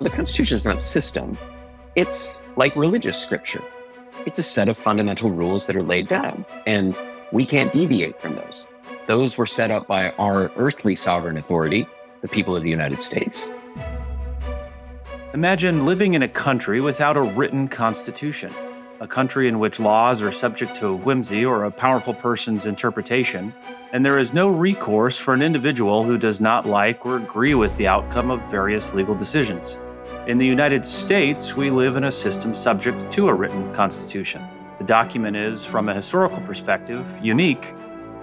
The Constitution is not a system, it's like religious scripture. It's a set of fundamental rules that are laid down, and we can't deviate from those. Those were set up by our earthly sovereign authority, the people of the United States. Imagine living in a country without a written constitution, a country in which laws are subject to whimsy or a powerful person's interpretation, and there is no recourse for an individual who does not like or agree with the outcome of various legal decisions. In the United States, we live in a system subject to a written constitution. The document is, from a historical perspective, unique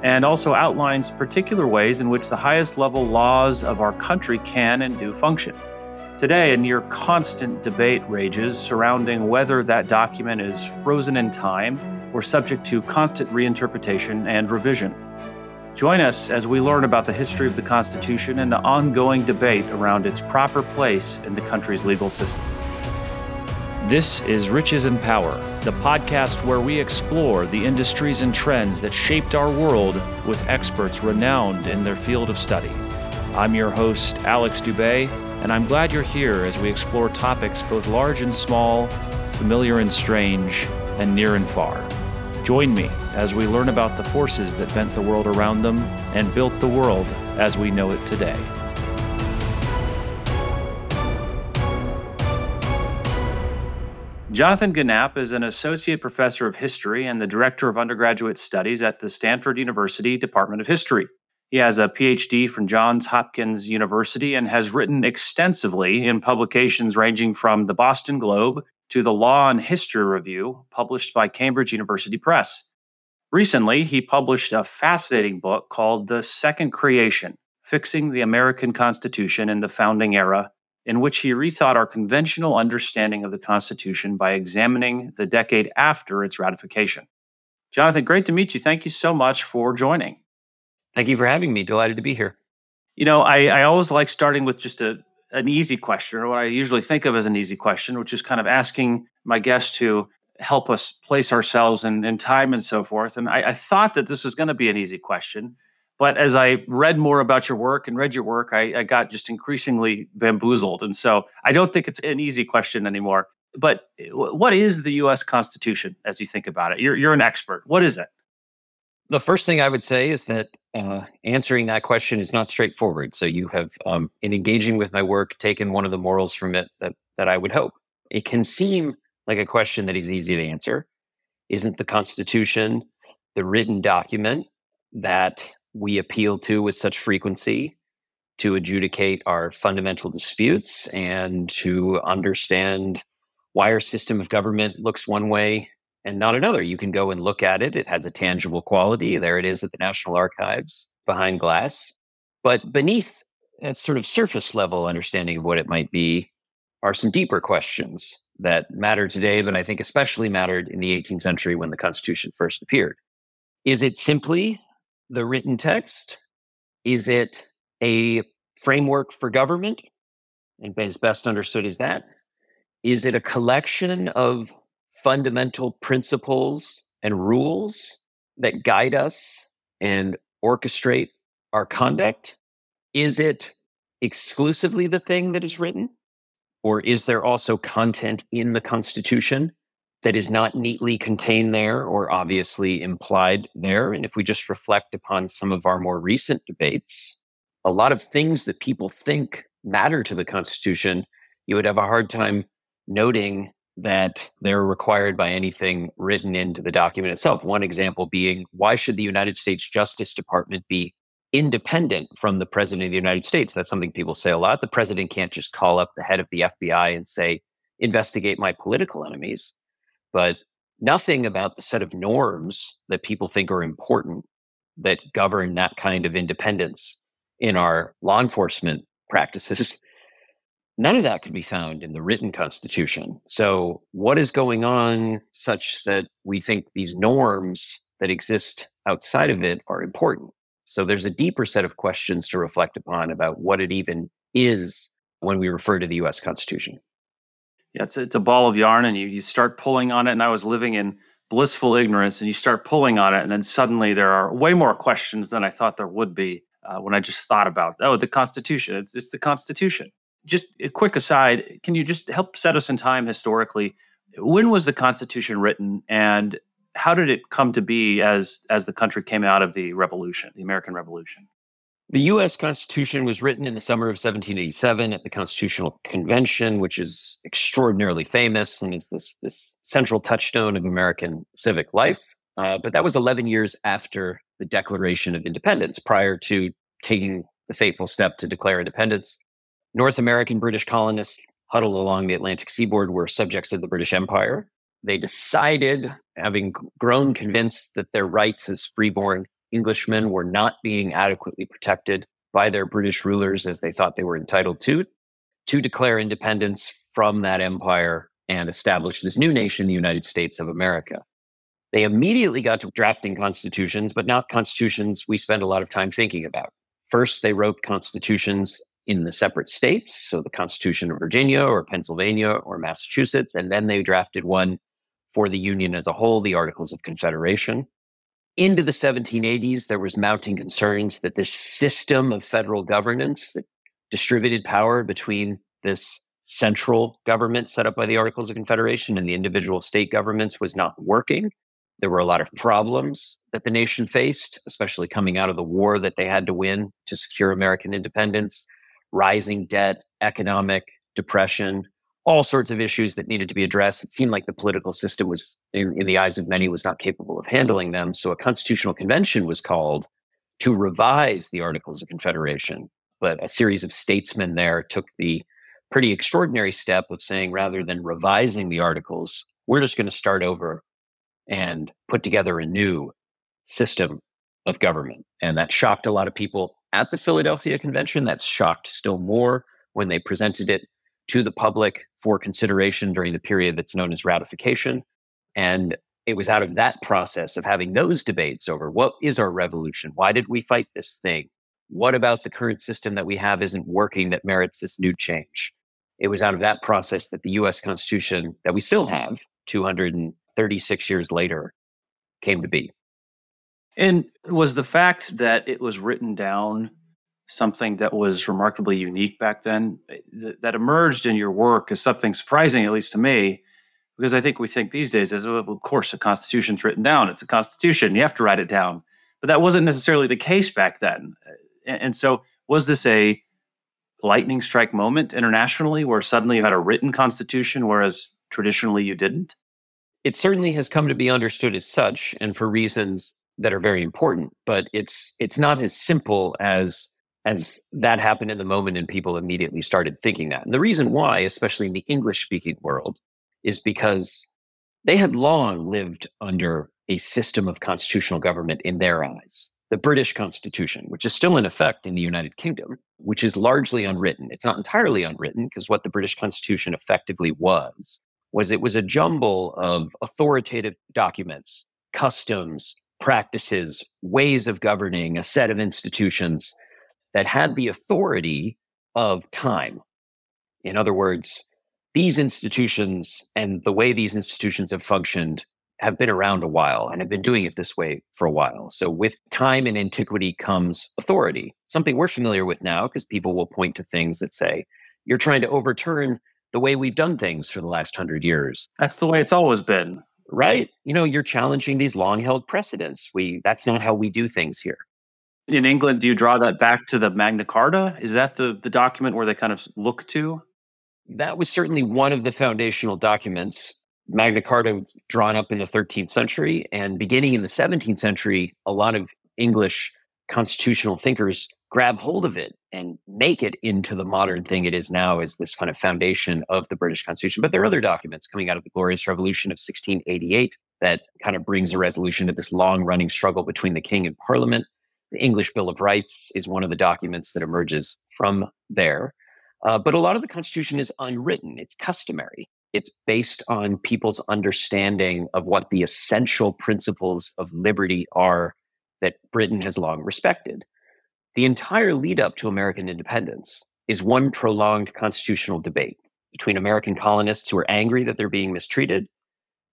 and also outlines particular ways in which the highest level laws of our country can and do function. Today, a near constant debate rages surrounding whether that document is frozen in time or subject to constant reinterpretation and revision. Join us as we learn about the history of the Constitution and the ongoing debate around its proper place in the country's legal system. This is Riches and Power, the podcast where we explore the industries and trends that shaped our world with experts renowned in their field of study. I'm your host, Alex Dubay, and I'm glad you're here as we explore topics both large and small, familiar and strange, and near and far. Join me as we learn about the forces that bent the world around them and built the world as we know it today. Jonathan Gienapp is an associate professor of history and the director of undergraduate studies at the Stanford University Department of History. He has a PhD from Johns Hopkins University and has written extensively in publications ranging from the Boston Globe to the Law and History Review, published by Cambridge University Press. Recently, he published a fascinating book called The Second Creation Fixing the American Constitution in the Founding Era, in which he rethought our conventional understanding of the Constitution by examining the decade after its ratification. Jonathan, great to meet you. Thank you so much for joining. Thank you for having me. Delighted to be here. You know, I, I always like starting with just a, an easy question, or what I usually think of as an easy question, which is kind of asking my guests to help us place ourselves in, in time and so forth. And I, I thought that this was going to be an easy question. But as I read more about your work and read your work, I, I got just increasingly bamboozled. And so I don't think it's an easy question anymore. But what is the US Constitution as you think about it? You're, you're an expert. What is it? The first thing I would say is that uh, answering that question is not straightforward. So you have, um, in engaging with my work, taken one of the morals from it that that I would hope. It can seem like a question that is easy to answer. Isn't the Constitution the written document that we appeal to with such frequency to adjudicate our fundamental disputes and to understand why our system of government looks one way and not another. You can go and look at it. It has a tangible quality. There it is at the National Archives behind glass. But beneath that sort of surface level understanding of what it might be are some deeper questions that matter today, but I think especially mattered in the 18th century when the Constitution first appeared. Is it simply the written text? Is it a framework for government? And as best understood as that, is it a collection of fundamental principles and rules that guide us and orchestrate our conduct? Is it exclusively the thing that is written? Or is there also content in the Constitution that is not neatly contained there or obviously implied there? And if we just reflect upon some of our more recent debates, a lot of things that people think matter to the Constitution, you would have a hard time noting that they're required by anything written into the document itself. One example being why should the United States Justice Department be independent from the President of the United States? That's something people say a lot. The president can't just call up the head of the FBI and say, investigate my political enemies. But nothing about the set of norms that people think are important that govern that kind of independence in our law enforcement practices None of that could be found in the written constitution. So, what is going on such that we think these norms that exist outside of it are important? So, there's a deeper set of questions to reflect upon about what it even is when we refer to the US Constitution. Yeah, it's a, it's a ball of yarn, and you, you start pulling on it. And I was living in blissful ignorance, and you start pulling on it, and then suddenly there are way more questions than I thought there would be uh, when I just thought about, oh, the Constitution. It's, it's the Constitution just a quick aside, can you just help set us in time historically? When was the Constitution written and how did it come to be as as the country came out of the revolution, the American Revolution? The US Constitution was written in the summer of 1787 at the Constitutional Convention, which is extraordinarily famous and is this, this central touchstone of American civic life. Uh, but that was 11 years after the Declaration of Independence, prior to taking the fateful step to declare independence. North American British colonists huddled along the Atlantic seaboard were subjects of the British Empire. They decided, having grown convinced that their rights as freeborn Englishmen were not being adequately protected by their British rulers as they thought they were entitled to, to declare independence from that empire and establish this new nation, the United States of America. They immediately got to drafting constitutions, but not constitutions we spend a lot of time thinking about. First, they wrote constitutions in the separate states, so the Constitution of Virginia or Pennsylvania or Massachusetts, and then they drafted one for the Union as a whole, the Articles of Confederation. Into the 1780s, there was mounting concerns that this system of federal governance that distributed power between this central government set up by the Articles of Confederation and the individual state governments was not working. There were a lot of problems that the nation faced, especially coming out of the war that they had to win to secure American independence, rising debt, economic depression, all sorts of issues that needed to be addressed. It seemed like the political system was, in, in the eyes of many, was not capable of handling them. So a constitutional convention was called to revise the Articles of Confederation. But a series of statesmen there took the pretty extraordinary step of saying rather than revising the articles, we're just going to start over and put together a new system of government. And that shocked a lot of people at the Philadelphia Convention. That's shocked still more when they presented it to the public for consideration during the period that's known as ratification. And it was out of that process of having those debates over what is our revolution? Why did we fight this thing? What about the current system that we have isn't working that merits this new change? It was out of that process that the US Constitution that we still have 236 years later came to be. And was the fact that it was written down something that was remarkably unique back then eh, that emerged in your work as something surprising, at least to me? Because I think we think these days as, well, of course, a constitution's written down. It's a constitution. You have to write it down. But that wasn't necessarily the case back then. And so, was this a lightning strike moment internationally where suddenly you had a written constitution, whereas traditionally you didn't? it certainly has come to be understood as such and for reasons that are very important but it's it's not as simple as as that happened in the moment and people immediately started thinking that. And the reason why especially in the english speaking world is because they had long lived under a system of constitutional government in their eyes the british constitution which is still in effect in the united kingdom which is largely unwritten. It's not entirely unwritten because what the british constitution effectively was was it was a jumble of authoritative documents, customs, practices, ways of governing, a set of institutions that had the authority of time. In other words, these institutions and the way these institutions have functioned have been around a while and have been doing it this way for a while. So, with time and antiquity comes authority, something we're familiar with now because people will point to things that say, you're trying to overturn the way we've done things for the last hundred years. That's the way it's always been. Right. You know, you're challenging these long held precedents. We that's not how we do things here. In England, do you draw that back to the Magna Carta? Is that the, the document where they kind of look to? That was certainly one of the foundational documents. Magna Carta drawn up in the 13th century and beginning in the 17th century, a lot of English constitutional thinkers grab hold of it and make it into the modern thing it is now as this kind of foundation of the British Constitution. But there are other documents coming out of the Glorious Revolution of 1688 that kind of brings a resolution to this long running struggle between the king and parliament. The English Bill of Rights is one of the documents that emerges from there. Uh, but a lot of the Constitution is unwritten, it's customary. It's based on people's understanding of what the essential principles of liberty are that Britain has long respected. The entire lead up to American independence is one prolonged constitutional debate between American colonists who are angry that they're being mistreated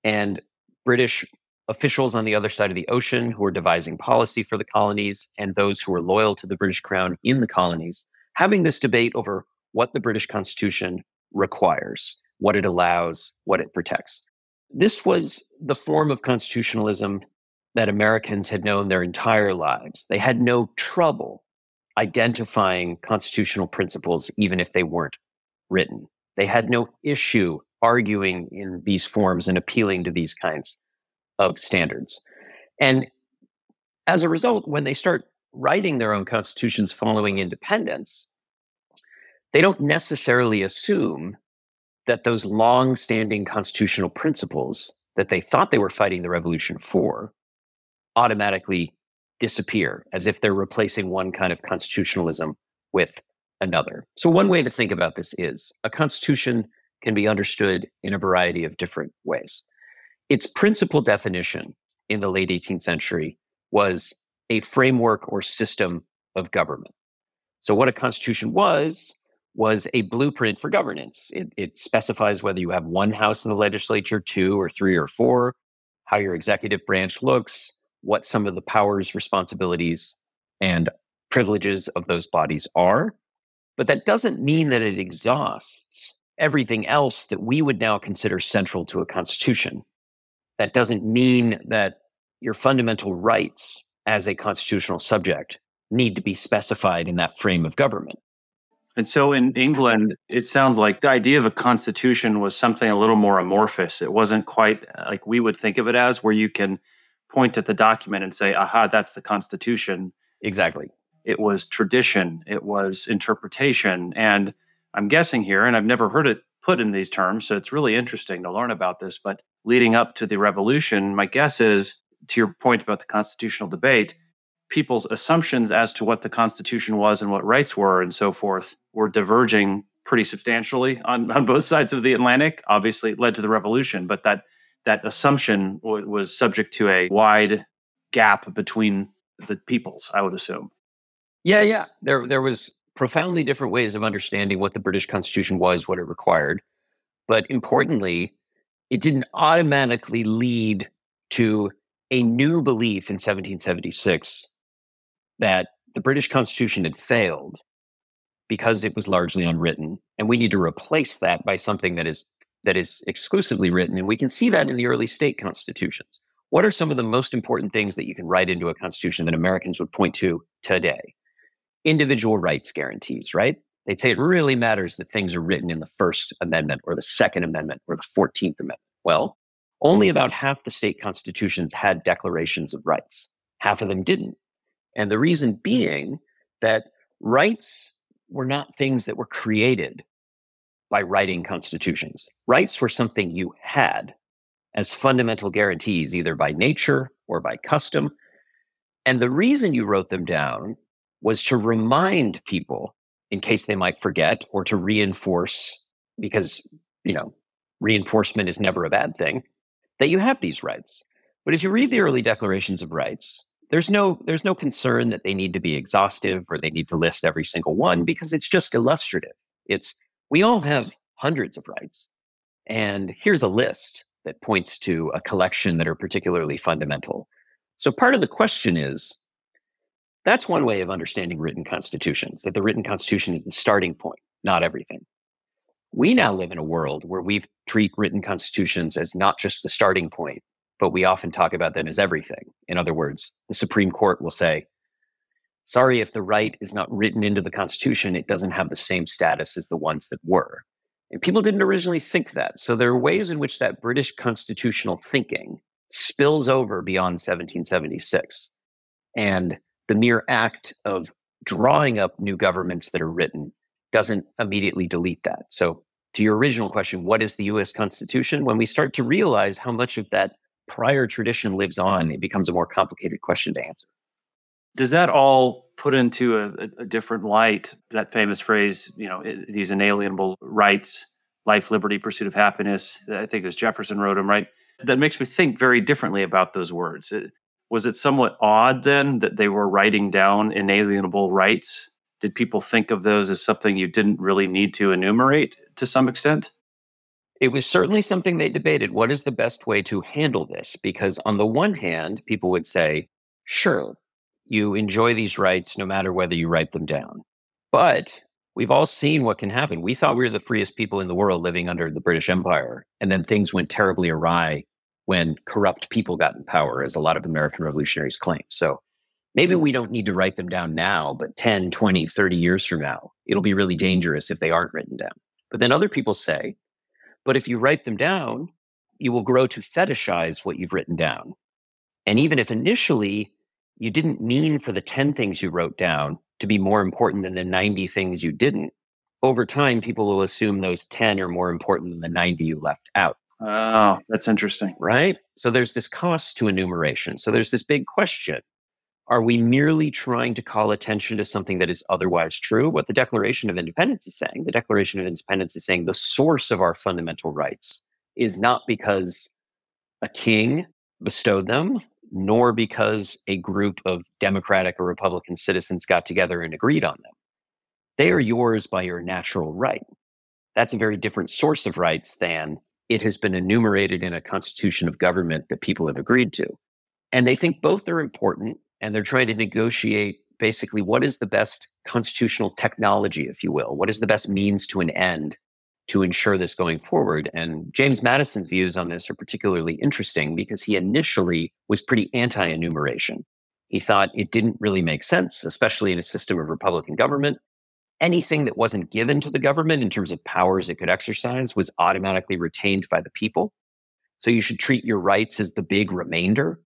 and British officials on the other side of the ocean who are devising policy for the colonies and those who are loyal to the British crown in the colonies, having this debate over what the British Constitution requires, what it allows, what it protects. This was the form of constitutionalism that Americans had known their entire lives. They had no trouble identifying constitutional principles, even if they weren't written. They had no issue arguing in these forms and appealing to these kinds of standards. And as a result, when they start writing their own constitutions following independence, they don't necessarily assume that those long standing constitutional principles that they thought they were fighting the revolution for automatically disappear as if they're replacing one kind of constitutionalism with another. So, one way to think about this is a constitution can be understood in a variety of different ways. Its principal definition in the late 18th century was a framework or system of government. So, what a constitution was, was a blueprint for governance. It, it, specifies whether you have one house in the legislature, two or three or four, how your executive branch looks, what some of the powers, responsibilities, and privileges of those bodies are. But that doesn't mean that it exhausts everything else that we would now consider central to a constitution. That doesn't mean that your fundamental rights as a constitutional subject need to be specified in that frame of government. And so in England, it sounds like the idea of a constitution was something a little more amorphous. It wasn't quite uh, like we would think of it as, where you can point at the document and say, aha, that's the constitution. Exactly. It was tradition, it was interpretation. And I'm guessing here, and I've never heard it put in these terms, so it's really interesting to learn about this. But leading up to the revolution, my guess is to your point about the constitutional debate, people's assumptions as to what the Constitution was and what rights were and so forth were diverging pretty substantially on, on both sides of the Atlantic. Obviously, it led to the revolution, but that that assumption w- was subject to a wide gap between the peoples. I would assume. Yeah, yeah. There, there was profoundly different ways of understanding what the British Constitution was, what it required, but importantly, it didn't automatically lead to a new belief in 1776 that the British Constitution had failed because it was largely unwritten, and we need to replace that by something that is that is exclusively written. And we can see that in the early state constitutions. What are some of the most important things that you can write into a constitution that Americans would point to today? Individual rights guarantees, right? They'd say it really matters that things are written in the First Amendment or the Second Amendment or the 14th Amendment. Well, only about half the state constitutions had declarations of rights. Half of them didn't. And the reason being that rights were not things that were created by writing constitutions. Rights were something you had as fundamental guarantees, either by nature or by custom. And the reason you wrote them down was to remind people in case they might forget or to reinforce, because, you know, reinforcement is never a bad thing, that you have these rights. But if you read the early declarations of rights, there's no there's no concern that they need to be exhaustive or they need to list every single one because it's just illustrative. It's we all have hundreds of rights. And here's a list that points to a collection that are particularly fundamental. So part of the question is that's one way of understanding written constitutions, that the written constitution is the starting point, not everything. We now live in a world where we treat written constitutions as not just the starting point, but we often talk about them as everything. In other words, the Supreme Court will say, sorry, if the right is not written into the Constitution, it doesn't have the same status as the ones that were. And people didn't originally think that. So there are ways in which that British constitutional thinking spills over beyond 1776. And the mere act of drawing up new governments that are written doesn't immediately delete that. So, to your original question, what is the US Constitution? When we start to realize how much of that prior tradition lives on, it becomes a more complicated question to answer. Does that all put into a, a different light that famous phrase, you know, these inalienable rights, life, liberty, pursuit of happiness? I think it was Jefferson wrote them, right? That makes me think very differently about those words. It, was it somewhat odd then that they were writing down inalienable rights? Did people think of those as something you didn't really need to enumerate to some extent? it was certainly something they debated. What is the best way to handle this? Because on the one hand, people would say, sure, you enjoy these rights no matter whether you write them down. But We've all seen what can happen. We thought we were the freest people in the world living under the British Empire. And then things went terribly awry when corrupt people got in power, as a lot of American revolutionaries claim. So maybe hmm. we don't need to write them down now, but 10, 20, 30 years from now, it'll be really dangerous if they aren't written down. But then other people say, but if you write them down, you will grow to fetishize what you've written down. And even if initially you didn't mean for the 10 things you wrote down to be more important than the 90 things you didn't, over time, people will assume those 10 are more important than the 90 you left out. Oh, that's interesting. Right? So there's this cost to enumeration. So there's this big question Are we merely trying to call attention to something that is otherwise true? What the Declaration of Independence is saying, the Declaration of Independence is saying the source of our fundamental rights is not because a king bestowed them, nor because a group of Democratic or Republican citizens got together and agreed on them. They are yours by your natural right. That's a very different source of rights than it has been enumerated in a constitution of government that people have agreed to. And they think both are important and they're trying to negotiate basically what is the best constitutional technology, if you will? What is the best means to an end to ensure this going forward. And James Madison's views on this are particularly interesting because he initially was pretty anti enumeration. He thought it didn't really make sense, especially in a system of Republican government. Anything that wasn't given to the government in terms of powers it could exercise was automatically retained by the people. So you should treat your rights as the big remainder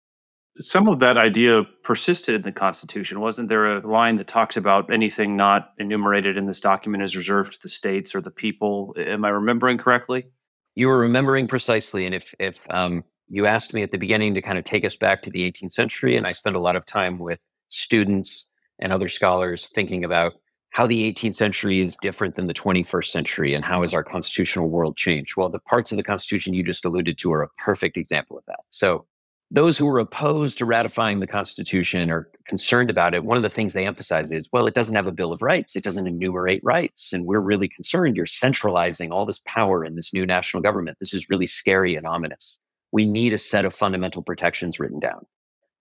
some of that idea persisted in the Constitution. Wasn't there a line that talks about anything not enumerated in this document is reserved to the states or the people? Am I remembering correctly? You were remembering precisely. And if if um, you asked me at the beginning to kind of take us back to the 18th century, and I spent a lot of time with students and other scholars thinking about how the 18th century is different than the 21st century and how has our constitutional world changed. Well, the parts of the Constitution you just alluded to are a perfect example of that. So those who were opposed to ratifying the Constitution or concerned about it, one of the things they emphasize is, well, it doesn't have a Bill of Rights. It doesn't enumerate rights. And we're really concerned you're centralizing all this power in this new national government. This is really scary and ominous. We need a set of fundamental protections written down.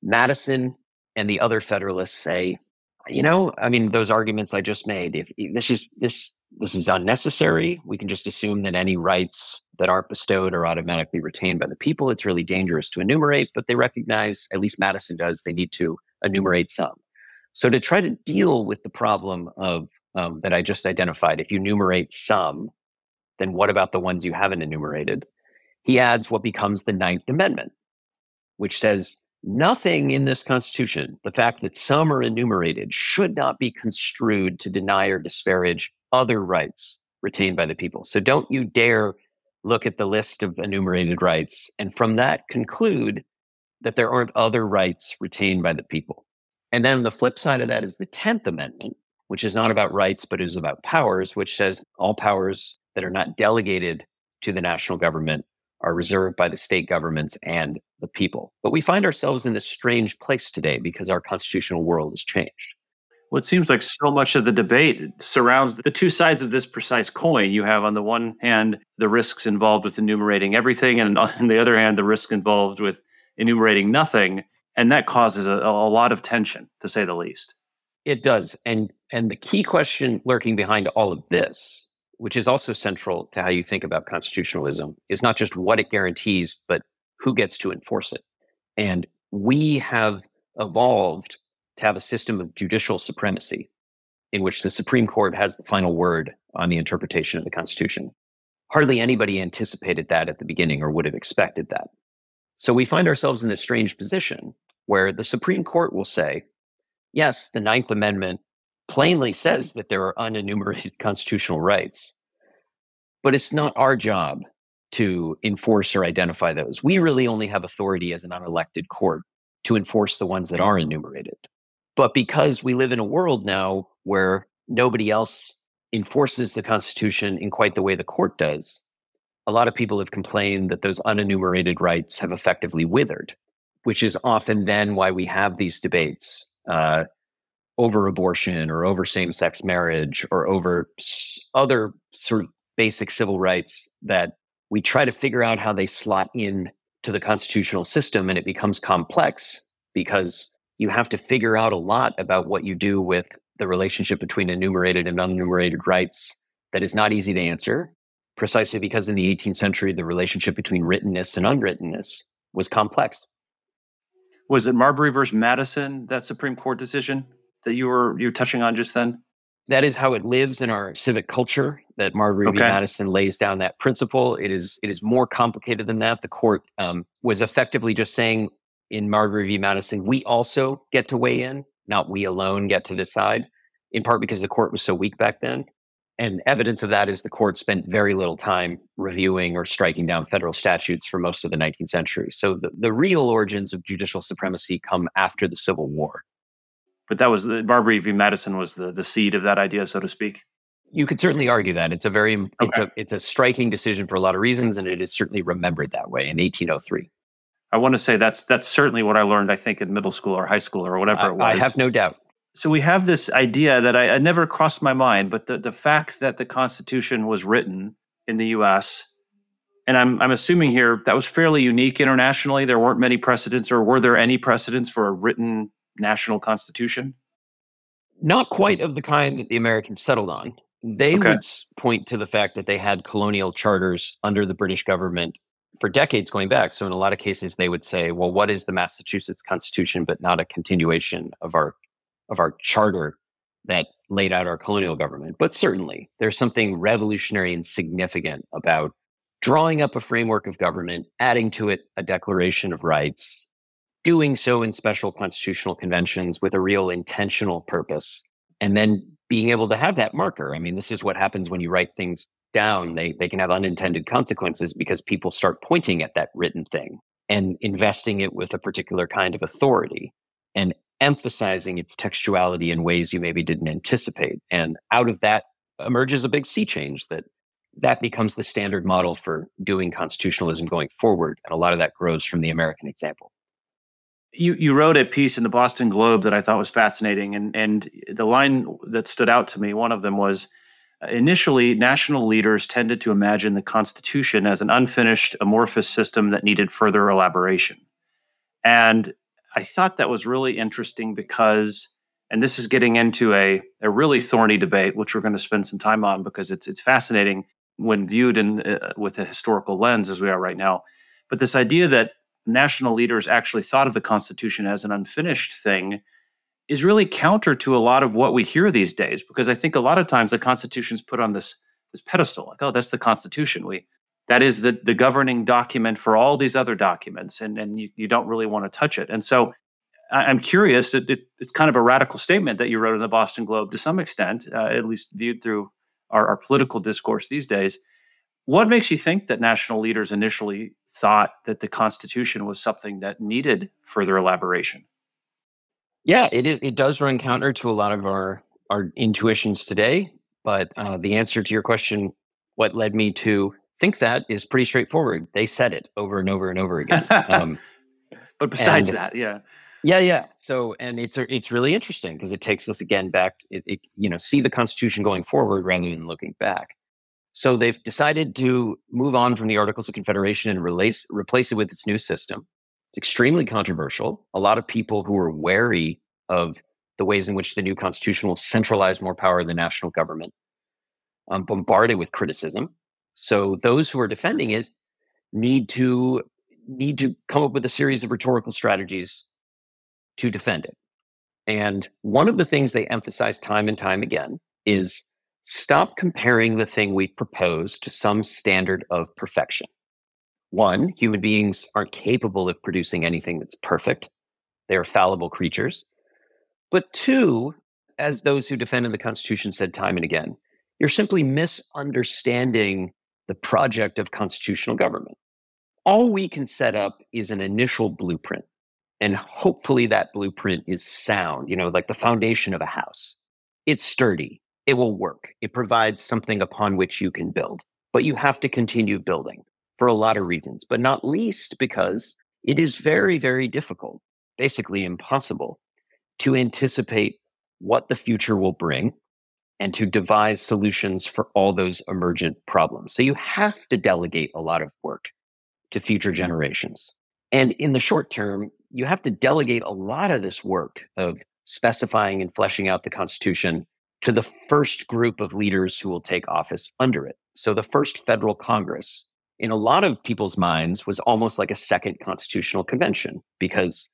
Madison and the other Federalists say, you know, I mean, those arguments I just made, if, this is this this is unnecessary, we can just assume that any rights that aren't bestowed are automatically retained by the people. It's really dangerous to enumerate, but they recognize, at least Madison does, they need to enumerate some. So to try to deal with the problem of um, that I just identified, if you enumerate some, then what about the ones you haven't enumerated? He adds what becomes the Ninth Amendment, which says nothing in this Constitution, the fact that some are enumerated, should not be construed to deny or disparage other rights retained by the people. So don't you dare look at the list of enumerated rights and from that conclude that there aren't other rights retained by the people. And then the flip side of that is the 10th Amendment, which is not about rights, but is about powers, which says all powers that are not delegated to the national government are reserved by the state governments and the people. But we find ourselves in a strange place today because our constitutional world has changed. Well, it seems like so much of the debate surrounds the two sides of this precise coin. You have, on the one hand, the risks involved with enumerating everything, and on the other hand, the risk involved with enumerating nothing. And that causes a, a lot of tension, to say the least. It does. And, and the key question lurking behind all of this, which is also central to how you think about constitutionalism, is not just what it guarantees, but who gets to enforce it. And we have evolved to have a system of judicial supremacy in which the Supreme Court has the final word on the interpretation of the Constitution. Hardly anybody anticipated that at the beginning or would have expected that. So we find ourselves in this strange position where the Supreme Court will say, yes, the Ninth Amendment plainly says that there are unenumerated constitutional rights, but it's not our job to enforce or identify those. We really only have authority as an unelected court to enforce the ones that are enumerated. But because we live in a world now where nobody else enforces the Constitution in quite the way the court does, a lot of people have complained that those unenumerated rights have effectively withered, which is often then why we have these debates uh, over abortion or over same sex marriage or over other sort of basic civil rights that we try to figure out how they slot in to the constitutional system and it becomes complex because you have to figure out a lot about what you do with the relationship between enumerated and unenumerated rights that is not easy to answer, precisely because in the 18th century, the relationship between writtenness and unwrittenness was complex. Was it Marbury versus Madison, that Supreme Court decision that you were you were touching on just then? That is how it lives in our civic culture. That Marbury okay. v. Madison lays down that principle. It is it is more complicated than that. The court um, was effectively just saying in Marbury v. Madison, we also get to weigh in, not we alone get to decide. In part because the court was so weak back then, and evidence of that is the court spent very little time reviewing or striking down federal statutes for most of the 19th century. So the, the real origins of judicial supremacy come after the Civil War. But that was the Marbury v. Madison was the, the seed of that idea, so to speak. You could certainly argue that it's a very okay. it's a it's a striking decision for a lot of reasons, and it is certainly remembered that way in 1803. I want to say that's that's certainly what I learned. I think in middle school or high school or whatever I, it was. I have no doubt so we have this idea that I, I, never crossed my mind, but the, the fact that the Constitution was written in the U.S. and I'm I'm assuming here that was fairly unique internationally. There weren't many precedents, or were there any precedents for a written national constitution? Not quite of the kind that the Americans settled on. They okay. would point to the fact that they had colonial charters under the British government for decades going back. So in a lot of cases, they would say, "Well, what is the Massachusetts Constitution, but not a continuation of our of our charter that laid out our colonial government. But certainly, there's something revolutionary and significant about drawing up a framework of government, adding to it a Declaration of Rights, doing so in special constitutional conventions with a real intentional purpose, and then being able to have that marker. I mean, this is what happens when you write things down. They, they can have unintended consequences because people start pointing at that written thing and investing it with a particular kind of authority. And emphasizing its textuality in ways you maybe didn't anticipate. And out of that emerges a big sea change that that becomes the standard model for doing constitutionalism going forward. And a lot of that grows from the American example. You, you wrote a piece in the Boston Globe that I thought was fascinating. And, and the line that stood out to me, one of them was initially, national leaders tended to imagine the Constitution as an unfinished, amorphous system that needed further elaboration. And I thought that was really interesting because, and this is getting into a, a really thorny debate, which we're going to spend some time on because it's it's fascinating when viewed in uh, with a historical lens as we are right now. But this idea that national leaders actually thought of the Constitution as an unfinished thing is really counter to a lot of what we hear these days because I think a lot of times the Constitution is put on this this pedestal like oh that's the Constitution. We that is the, the governing document for all these other documents and, and you, you don't really want to touch it. And so I, am curious it, it, it's kind of a radical statement that you wrote in the boston globe to some extent uh, at least viewed through our, our political discourse these days what makes you think that national leaders initially thought that the constitution was something that needed further elaboration yeah it is it does run counter to a lot of our our intuitions today but uh, the answer to your question what led me to think that is pretty straightforward. They said it over and over and over again. Um, but besides and, that, yeah, yeah, yeah. So, and it's it's really interesting because it takes us again back. It, it, you know, see the Constitution going forward rather than looking back. So they've decided to move on from the Articles of Confederation and replace replace it with its new system. It's extremely controversial. A lot of people who are wary of the ways in which the new Constitution will centralize more power in the national government, um, bombarded with criticism. So those who are defending it need to need to come up with a series of rhetorical strategies to defend it. And one of the things they emphasize time and time again is stop comparing the thing we propose to some standard of perfection. One, human beings aren't capable of producing anything that's perfect. They are fallible creatures. But two, as those who defended the Constitution said time and again, you're simply misunderstanding the project of constitutional government. All we can set up is an initial blueprint. And hopefully that blueprint is sound, you know, like the foundation of a house. It's sturdy. It will work. It provides something upon which you can build. But you have to continue building for a lot of reasons, but not least because it is very, very difficult, basically impossible, to anticipate what the future will bring and to devise solutions for all those emergent problems. So you have to delegate a lot of work to future generations. And in the short term, you have to delegate a lot of this work of specifying and fleshing out the Constitution to the first group of leaders who will take office under it. So the first federal Congress, in a lot of people's minds, was almost like a second constitutional convention because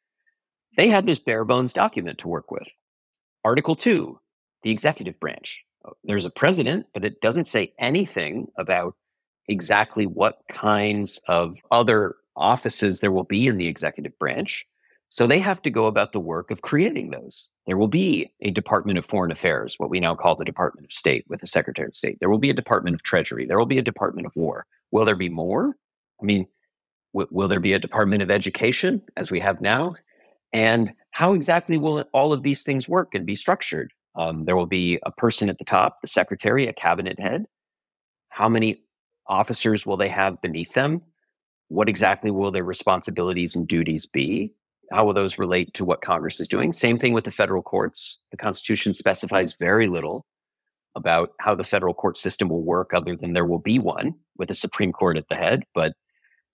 they had this bare bones document to work with. Article two, the executive branch. Oh, there's a president, but it doesn't say anything about exactly what kinds of other offices there will be in the executive branch. So they have to go about the work of creating those. There will be a Department of Foreign Affairs, what we now call the Department of State with a Secretary of State. There will be a Department of Treasury. There will be a Department of War. Will there be more? I mean, w- will there be a Department of Education as we have now? And how exactly will all of these things work and be structured? Um, there will be a person at the top, the secretary, a cabinet head. How many officers will they have beneath them? What exactly will their responsibilities and duties be? How will those relate to what Congress is doing? Same thing with the federal courts. The Constitution specifies very little about how the federal court system will work, other than there will be one with a Supreme Court at the head. But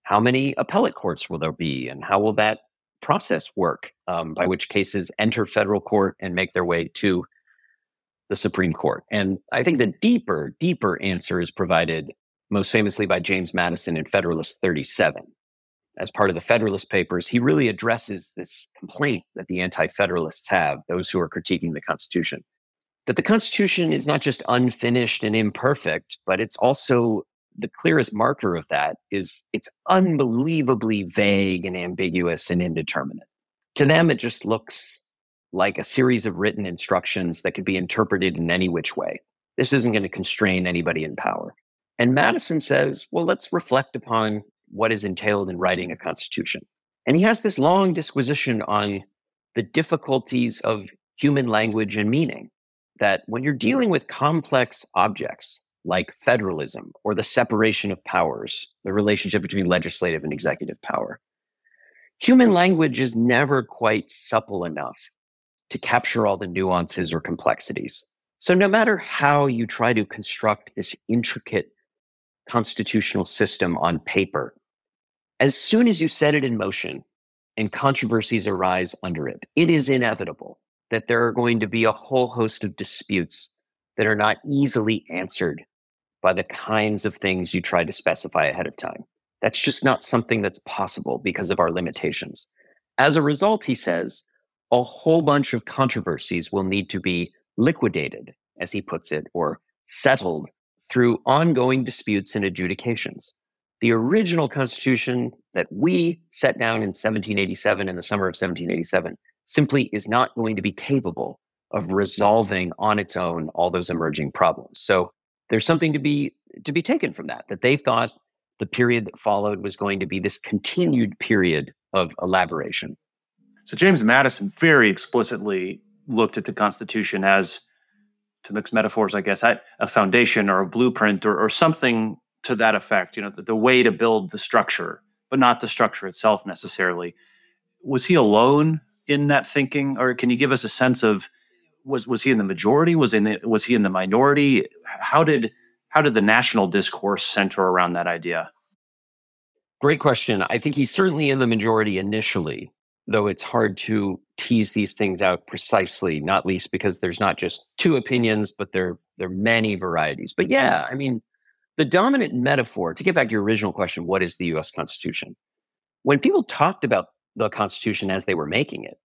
how many appellate courts will there be, and how will that process work um, by which cases enter federal court and make their way to the Supreme Court? And I think the deeper, deeper answer is provided most famously by James Madison in Federalist 37 as part of the Federalist Papers, he really addresses this complaint that the anti Federalists have, those who are critiquing the Constitution, that the Constitution is not just unfinished and imperfect, but it's also the clearest marker of that is it's unbelievably vague and ambiguous and indeterminate. To them, it just looks like a series of written instructions that could be interpreted in any which way. This isn't going to constrain anybody in power. And Madison says, well, let's reflect upon what is entailed in writing a constitution. And he has this long disquisition on the difficulties of human language and meaning. That when you're dealing with complex objects like federalism or the separation of powers, the relationship between legislative and executive power, human language is never quite supple enough to capture all the nuances or complexities. So, no matter how you try to construct this intricate constitutional system on paper, as soon as you set it in motion and controversies arise under it, it is inevitable that there are going to be a whole host of disputes that are not easily answered by the kinds of things you try to specify ahead of time. That's just not something that's possible because of our limitations. As a result, he says, a whole bunch of controversies will need to be liquidated, as he puts it, or settled through ongoing disputes and adjudications. The original Constitution that we set down in 1787, in the summer of 1787, simply is not going to be capable of resolving on its own all those emerging problems. So there's something to be to be taken from that, that they thought the period that followed was going to be this continued period of elaboration. So James Madison very explicitly looked at the Constitution as to mix metaphors, I guess, a foundation or a blueprint or, or something to that effect. You know, the, the way to build the structure, but not the structure itself necessarily. Was he alone in that thinking, or can you give us a sense of was was he in the majority? Was in the, was he in the minority? How did how did the national discourse center around that idea? Great question. I think he's certainly in the majority initially, though it's hard to tease these things out precisely, not least because there's not just two opinions, but there, there are many varieties. But yeah, I mean, the dominant metaphor, to get back to your original question, what is the US Constitution? When people talked about the Constitution as they were making it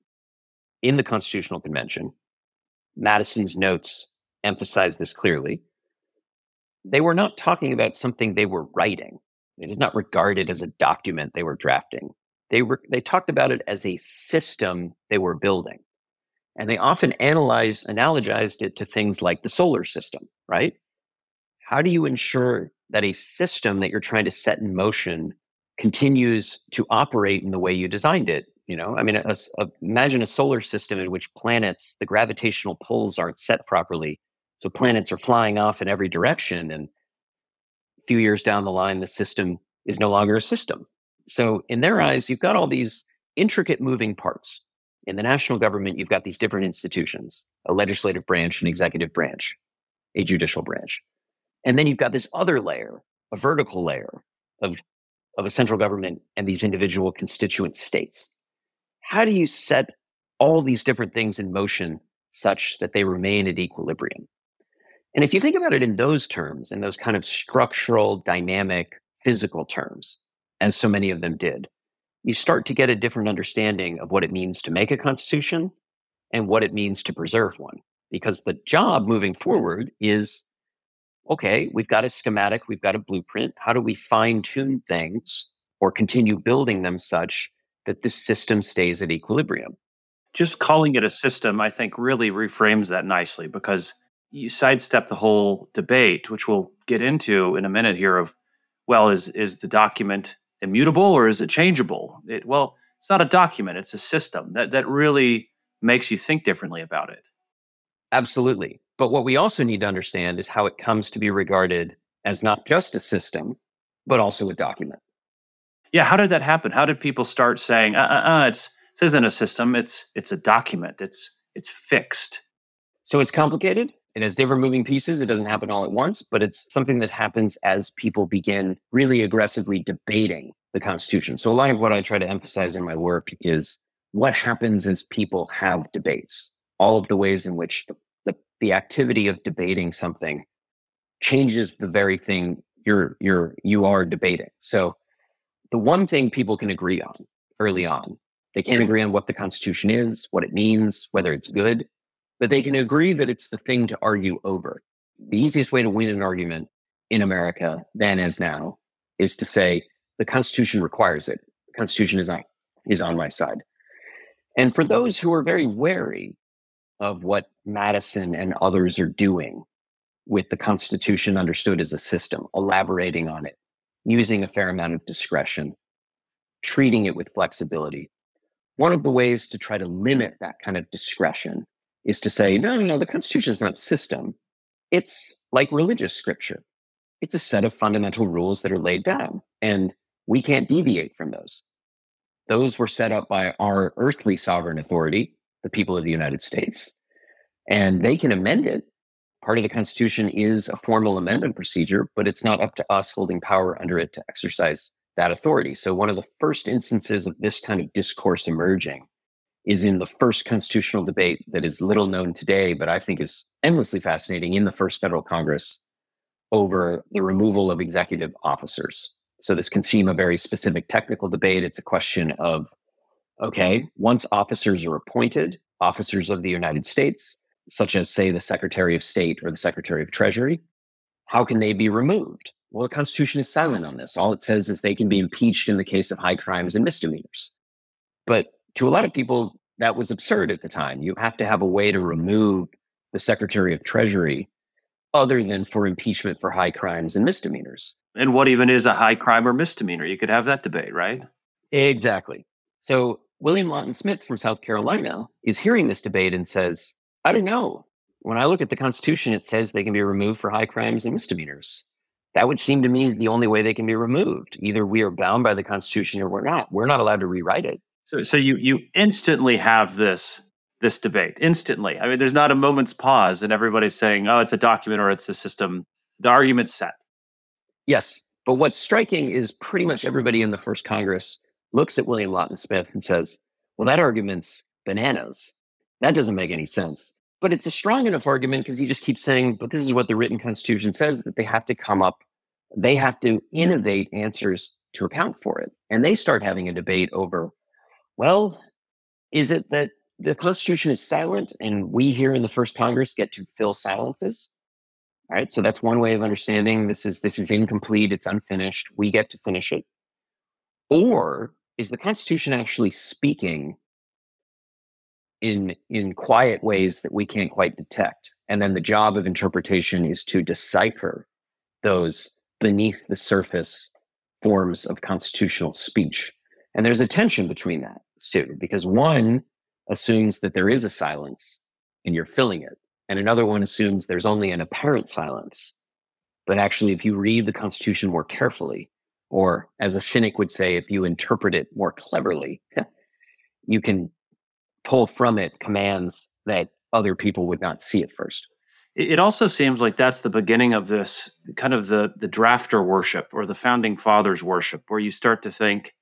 in the Constitutional Convention, Madison's notes emphasize this clearly. They were not talking about something they were writing. They did not regard it as a document they were drafting. They were they talked about it as a system they were building. And they often analyzed, analogized it to things like the solar system, right? How do you ensure that a system that you're trying to set in motion continues to operate in the way you designed it? You know, I mean, a, a, imagine a solar system in which planets, the gravitational pulls aren't set properly. So planets are flying off in every direction. And a few years down the line, the system is no longer a system. So, in their eyes, you've got all these intricate moving parts. In the national government, you've got these different institutions a legislative branch, an executive branch, a judicial branch. And then you've got this other layer, a vertical layer of, of a central government and these individual constituent states. How do you set all these different things in motion such that they remain at equilibrium. And if you think about it in those terms, in those kind of structural, dynamic, physical terms, as so many of them did, you start to get a different understanding of what it means to make a constitution and what it means to preserve one. Because the job moving forward is okay, we've got a schematic, we've got a blueprint. How do we fine tune things or continue building them such that this system stays at equilibrium? Just calling it a system, I think, really reframes that nicely because you sidestep the whole debate, which we'll get into in a minute here of, well, is, is the document immutable or is it changeable? It, well, it's not a document, it's a system. That, that really makes you think differently about it. Absolutely. But what we also need to understand is how it comes to be regarded as not just a system, but also a document. Yeah, how did that happen? How did people start saying, uh, uh, uh it's this isn't a system, it's it's a document, it's it's fixed. So it's complicated. It has different moving pieces. It doesn't happen all at once, but it's something that happens as people begin really aggressively debating the Constitution. So a lot of what I try to emphasize in my work is what happens as people have debates, all of the ways in which the, the, the activity of debating something changes the very thing you're you're you are debating. So the one thing people can agree on early on, they can't agree on what the Constitution is, what it means, whether it's good, but they can agree that it's the thing to argue over. The easiest way to win an argument in America then as now is to say the Constitution requires it. The Constitution is on, is on my side. And for those who are very wary of what Madison and others are doing with the Constitution understood as a system, elaborating on it, using a fair amount of discretion, treating it with flexibility. One of the ways to try to limit that kind of discretion is to say, no, no, the Constitution is not a system. It's like religious scripture. It's a set of fundamental rules that are laid down, and we can't deviate from those. Those were set up by our earthly sovereign authority, the people of the United States, and they can amend it. Part of the Constitution is a formal amendment procedure, but it's not up to us holding power under it to exercise that authority. So, one of the first instances of this kind of discourse emerging is in the first constitutional debate that is little known today, but I think is endlessly fascinating in the first federal Congress over the removal of executive officers. So this can seem a very specific technical debate. It's a question of, okay, once officers are appointed, officers of the United States, such as, say, the Secretary of State or the Secretary of Treasury, how can they be removed? Well, the Constitution is silent on this. All it says is they can be impeached in the case of high crimes and misdemeanors. But to a lot of people, that was absurd at the time. You have to have a way to remove the Secretary of Treasury other than for impeachment for high crimes and misdemeanors. And what even is a high crime or misdemeanor? You could have that debate, right? Exactly. So William Loughton Smith from South Carolina is hearing this debate and says, I don't know. When I look at the Constitution, it says they can be removed for high crimes and misdemeanors. That would seem to me the only way they can be removed. Either we are bound by the Constitution or we're not. We're not allowed to rewrite it. So, so you you instantly have this this debate instantly. I mean, there's not a moment's pause, and everybody's saying, "Oh, it's a document or it's a system." The argument's set. Yes, but what's striking is pretty much everybody in the first Congress looks at William Loughton Smith and says, "Well, that argument's bananas. That doesn't make any sense." But it's a strong enough argument because he just keeps saying, "But this is what the written Constitution says that they have to come up, they have to innovate answers to account for it." And they start having a debate over well, is it that the Constitution is silent and we here in the first Congress get to fill silences? All right. So that's one way of understanding this is this is incomplete, it's unfinished. We get to finish it. Or is the Constitution actually speaking in in quiet ways that we can't quite detect? And then the job of interpretation is to decipher those beneath the surface forms of constitutional speech and there's a tension between that too, because one assumes that there is a silence and you're filling it. And another one assumes there's only an apparent silence. But actually, if you read the Constitution more carefully, or as a cynic would say, if you interpret it more cleverly, you can pull from it commands that other people would not see at first. It also seems like that's the beginning of this kind of the the drafter worship or the founding fathers worship, where you start to think,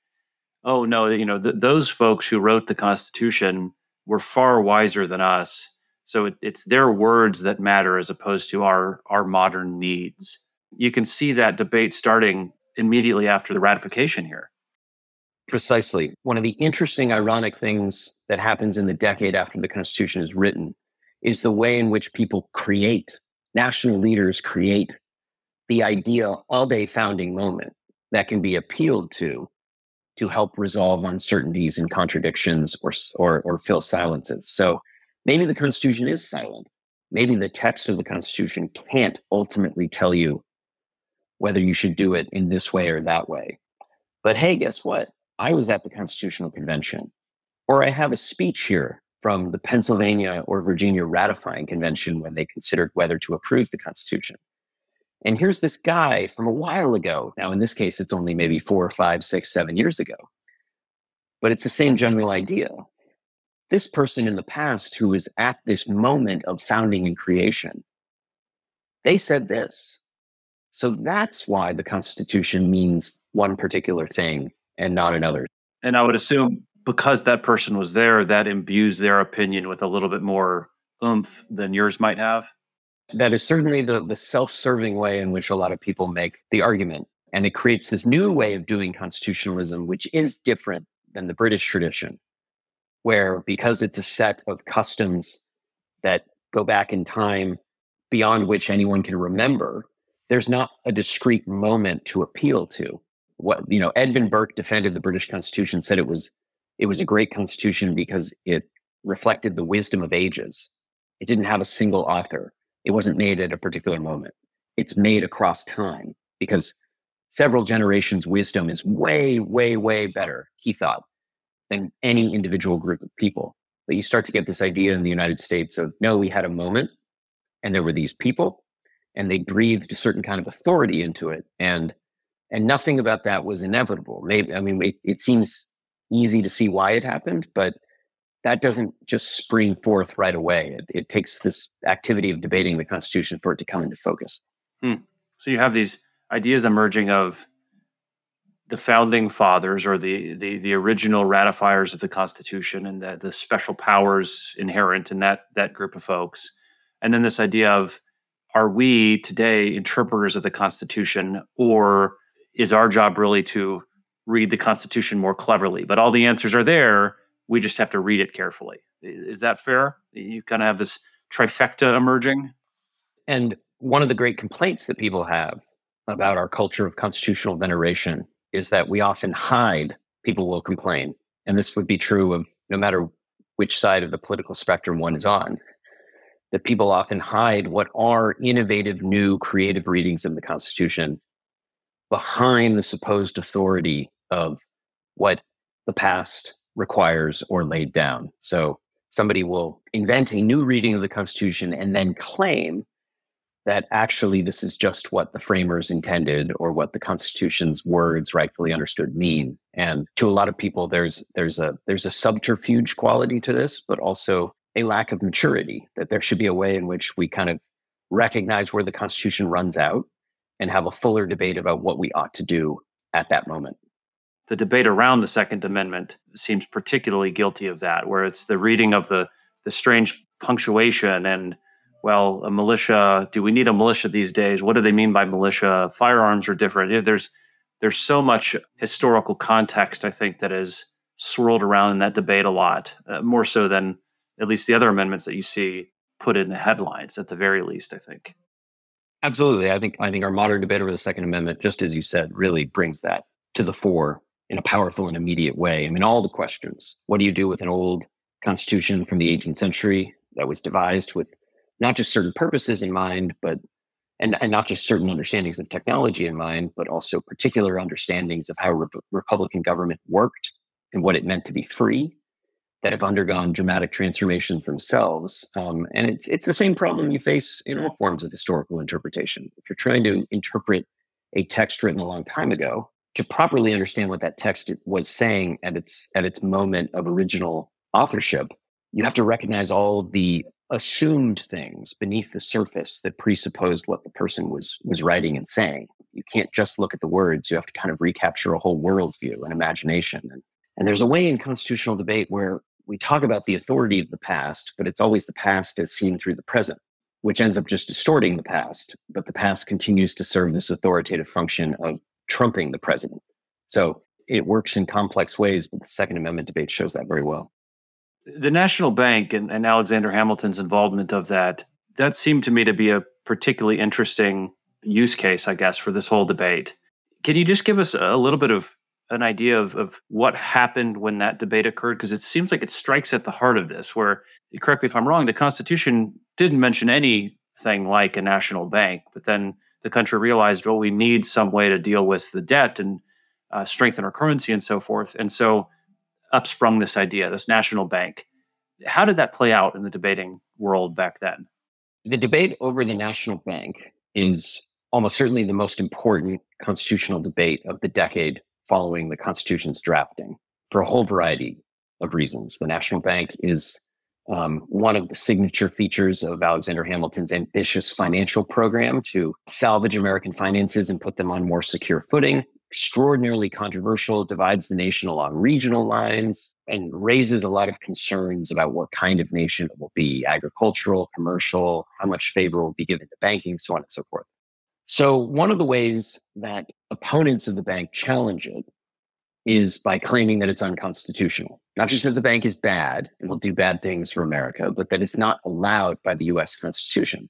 oh no, you know, th- those folks who wrote the Constitution were far wiser than us. So it, it's their words that matter as opposed to our our modern needs. You can see that debate starting immediately after the ratification here. Precisely. One of the interesting, ironic things that happens in the decade after the Constitution is written is the way in which people create, national leaders create the idea of a founding moment that can be appealed to to help resolve uncertainties and contradictions or, or, or fill silences. So maybe the Constitution is silent. Maybe the text of the Constitution can't ultimately tell you whether you should do it in this way or that way. But hey, guess what? I was at the Constitutional Convention, or I have a speech here from the Pennsylvania or Virginia ratifying convention when they considered whether to approve the Constitution. And here's this guy from a while ago. Now, in this case, it's only maybe four or five, six, seven years ago. But it's the same general idea. This person in the past who was at this moment of founding and creation, they said this. So that's why the Constitution means one particular thing and not another. And I would assume because that person was there, that imbues their opinion with a little bit more oomph than yours might have. That is certainly the, the self serving way in which a lot of people make the argument. And it creates this new way of doing constitutionalism, which is different than the British tradition, where because it's a set of customs that go back in time beyond which anyone can remember, there's not a discrete moment to appeal to. What you know, Edmund Burke defended the British Constitution, said it was it was a great constitution because it reflected the wisdom of ages. It didn't have a single author. It wasn't made at a particular moment. It's made across time because several generations' wisdom is way, way, way better, he thought, than any individual group of people. But you start to get this idea in the United States of no, we had a moment and there were these people and they breathed a certain kind of authority into it. And and nothing about that was inevitable. Maybe I mean it, it seems easy to see why it happened, but that doesn't just spring forth right away. It, it, takes this activity of debating the Constitution for it to come into focus. Hmm. So you have these ideas emerging of the founding fathers or the, the, the original ratifiers of the Constitution and the, the special powers inherent in that, that group of folks. And then this idea of are we today interpreters of the Constitution or is our job really to read the Constitution more cleverly? But all the answers are there we just have to read it carefully. Is that fair? You kind of have this trifecta emerging. And one of the great complaints that people have about our culture of constitutional veneration is that we often hide people will complain. And this would be true of no matter which side of the political spectrum one is on. That people often hide what are innovative, new, creative readings of the Constitution behind the supposed authority of what the past requires or laid down. So somebody will invent a new reading of the Constitution and then claim that actually this is just what the framers intended or what the Constitution's words rightfully understood mean. And to a lot of people, there's there's a there's a subterfuge quality to this, but also a lack of maturity. That there should be a way in which we kind of recognize where the Constitution runs out and have a fuller debate about what we ought to do at that moment the debate around the Second Amendment seems particularly guilty of that, where it's the reading of the the strange punctuation and well, a militia. Do we need a militia these days? What do they mean by militia? Firearms are different. There's there's so much historical context. I think that is swirled around in that debate a lot, uh, more so than at least the other amendments that you see put in the headlines. At the very least, I think. Absolutely, I think I think our modern debate over the Second Amendment, just as you said, really brings that to the fore in a powerful and immediate way. I mean, all the questions. What do you do with an old constitution from the 18th century that was devised with not just certain purposes in mind, but and, and not just certain understandings of technology in mind, but also particular understandings of how Re- Republican government worked and what it meant to be free that have undergone dramatic transformations themselves. Um, and it's it's the same problem you face in all forms of historical interpretation. If you're trying to interpret a text written a long time ago, to properly understand what that text was saying at its at its moment of original authorship, you have to recognize all the assumed things beneath the surface that presupposed what the person was was writing and saying. You can't just look at the words. You have to kind of recapture a whole worldview and imagination. And, and there's a way in constitutional debate where we talk about the authority of the past, but it's always the past as seen through the present, which ends up just distorting the past. But the past continues to serve this authoritative function of trumping the president. So it works in complex ways, but the Second Amendment debate shows that very well. The National Bank and, and Alexander Hamilton's involvement of that, that seemed to me to be a particularly interesting use case, I guess, for this whole debate. Can you just give us a little bit of an idea of, of what happened when that debate occurred? Because it seems like it strikes at the heart of this, where, correct me if I'm wrong, the Constitution didn't mention anything like a national bank, but then the country realized, well, we need some way to deal with the debt and uh, strengthen our currency and so forth. And so up sprung this idea, this national bank. How did that play out in the debating world back then? The debate over the national bank is almost certainly the most important constitutional debate of the decade following the Constitution's drafting for a whole variety of reasons. The National Bank is um, one of the signature features of Alexander Hamilton's ambitious financial program to salvage American finances and put them on more secure footing. Extraordinarily controversial, divides the nation along regional lines, and raises a lot of concerns about what kind of nation it will be agricultural, commercial, how much favor will be given to banking, so on and so forth. So, one of the ways that opponents of the bank challenge it is by claiming that it's unconstitutional. Not just that the bank is bad and will do bad things for America, but that it's not allowed by the US Constitution.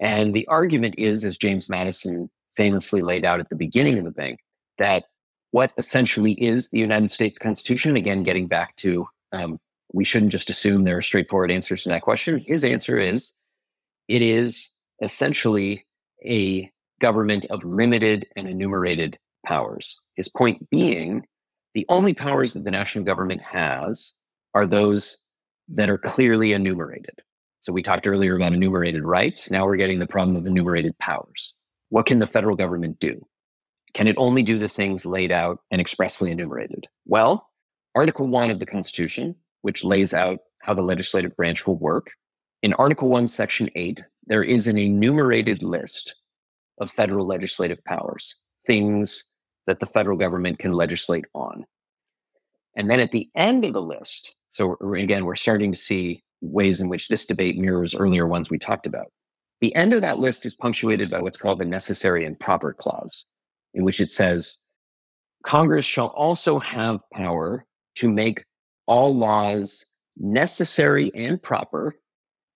And the argument is, as James Madison famously laid out at the beginning of the bank, that what essentially is the United States Constitution, again, getting back to um, we shouldn't just assume there are straightforward answers to that question. His answer is it is essentially a government of limited and enumerated powers. His point being, the only powers that the national government has are those that are clearly enumerated. So we talked earlier about enumerated rights. Now we're getting the problem of enumerated powers. What can the federal government do? Can it only do the things laid out and expressly enumerated? Well, Article 1 of the Constitution, which lays out how the legislative branch will work, in Article 1, Section 8, there is an enumerated list of federal legislative powers, things that the federal government can legislate on. And then at the end of the list, so again, we're starting to see ways in which this debate mirrors earlier ones we talked about. The end of that list is punctuated by what's called the necessary and proper clause, in which it says Congress shall also have power to make all laws necessary and proper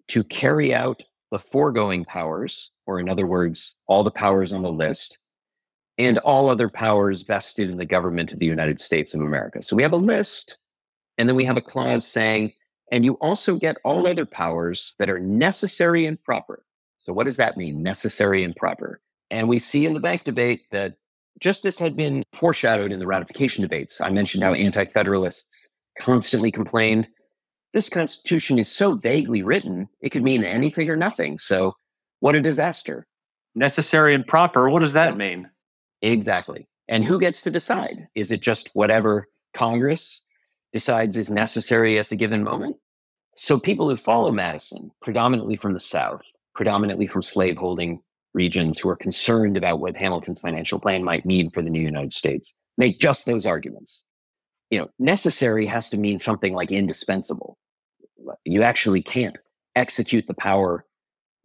to carry out the foregoing powers, or in other words, all the powers on the list, and all other powers vested in the government of the United States of America. So we have a list, and then we have a clause saying, and you also get all other powers that are necessary and proper. So what does that mean, necessary and proper? And we see in the bank debate that just as had been foreshadowed in the ratification debates, I mentioned how anti federalists constantly complained this Constitution is so vaguely written, it could mean anything or nothing. So, what a disaster. Necessary and proper. What does that mean? Exactly. And who gets to decide? Is it just whatever Congress decides is necessary at the given moment? So, people who follow Madison, predominantly from the South, predominantly from slaveholding regions who are concerned about what Hamilton's financial plan might mean for the new United States, make just those arguments you know, necessary has to mean something like indispensable. You actually can't execute the power